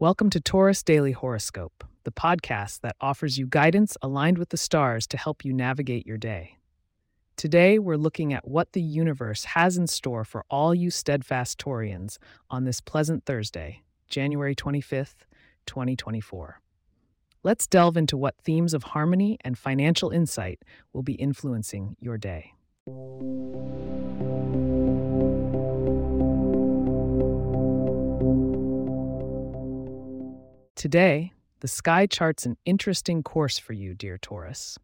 Welcome to Taurus Daily Horoscope, the podcast that offers you guidance aligned with the stars to help you navigate your day. Today, we're looking at what the universe has in store for all you steadfast Taureans on this pleasant Thursday, January 25th, 2024. Let's delve into what themes of harmony and financial insight will be influencing your day. Today, the sky charts an interesting course for you, dear Taurus.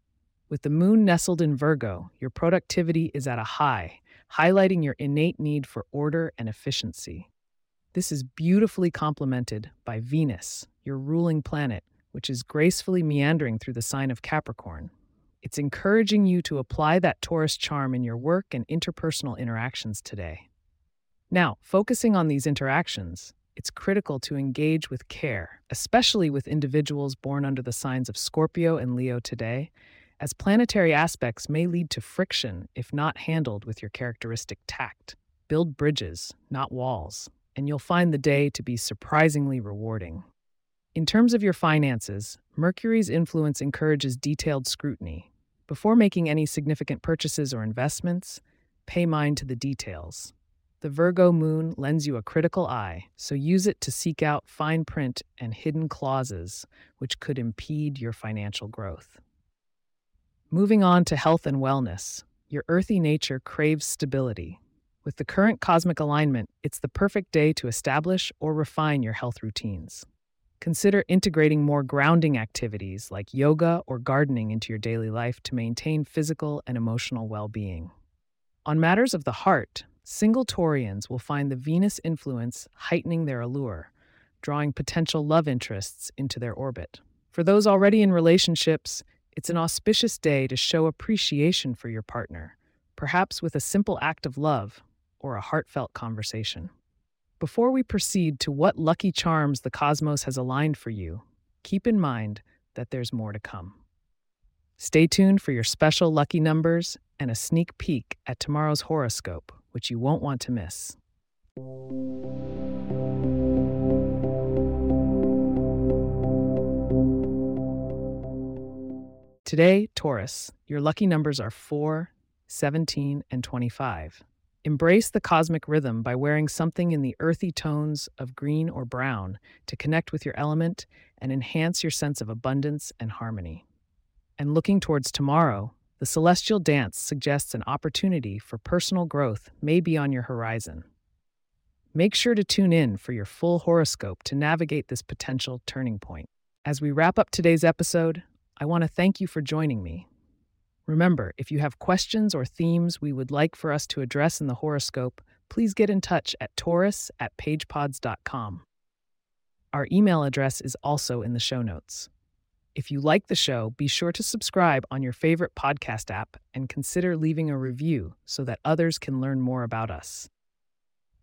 With the moon nestled in Virgo, your productivity is at a high, highlighting your innate need for order and efficiency. This is beautifully complemented by Venus, your ruling planet, which is gracefully meandering through the sign of Capricorn. It's encouraging you to apply that Taurus charm in your work and interpersonal interactions today. Now, focusing on these interactions, it's critical to engage with care, especially with individuals born under the signs of Scorpio and Leo today, as planetary aspects may lead to friction if not handled with your characteristic tact. Build bridges, not walls, and you'll find the day to be surprisingly rewarding. In terms of your finances, Mercury's influence encourages detailed scrutiny. Before making any significant purchases or investments, pay mind to the details. The Virgo moon lends you a critical eye, so use it to seek out fine print and hidden clauses which could impede your financial growth. Moving on to health and wellness, your earthy nature craves stability. With the current cosmic alignment, it's the perfect day to establish or refine your health routines. Consider integrating more grounding activities like yoga or gardening into your daily life to maintain physical and emotional well being. On matters of the heart, Single Taureans will find the Venus influence heightening their allure, drawing potential love interests into their orbit. For those already in relationships, it's an auspicious day to show appreciation for your partner, perhaps with a simple act of love or a heartfelt conversation. Before we proceed to what lucky charms the cosmos has aligned for you, keep in mind that there's more to come. Stay tuned for your special lucky numbers and a sneak peek at tomorrow's horoscope which you won't want to miss. Today, Taurus, your lucky numbers are 4, 17, and 25. Embrace the cosmic rhythm by wearing something in the earthy tones of green or brown to connect with your element and enhance your sense of abundance and harmony. And looking towards tomorrow, the celestial dance suggests an opportunity for personal growth may be on your horizon. Make sure to tune in for your full horoscope to navigate this potential turning point. As we wrap up today's episode, I want to thank you for joining me. Remember, if you have questions or themes we would like for us to address in the horoscope, please get in touch at taurus at pagepods.com. Our email address is also in the show notes. If you like the show, be sure to subscribe on your favorite podcast app and consider leaving a review so that others can learn more about us.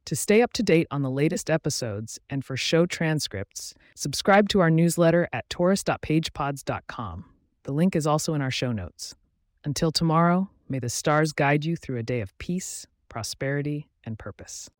To stay up to date on the latest episodes and for show transcripts, subscribe to our newsletter at taurus.pagepods.com. The link is also in our show notes. Until tomorrow, may the stars guide you through a day of peace, prosperity, and purpose.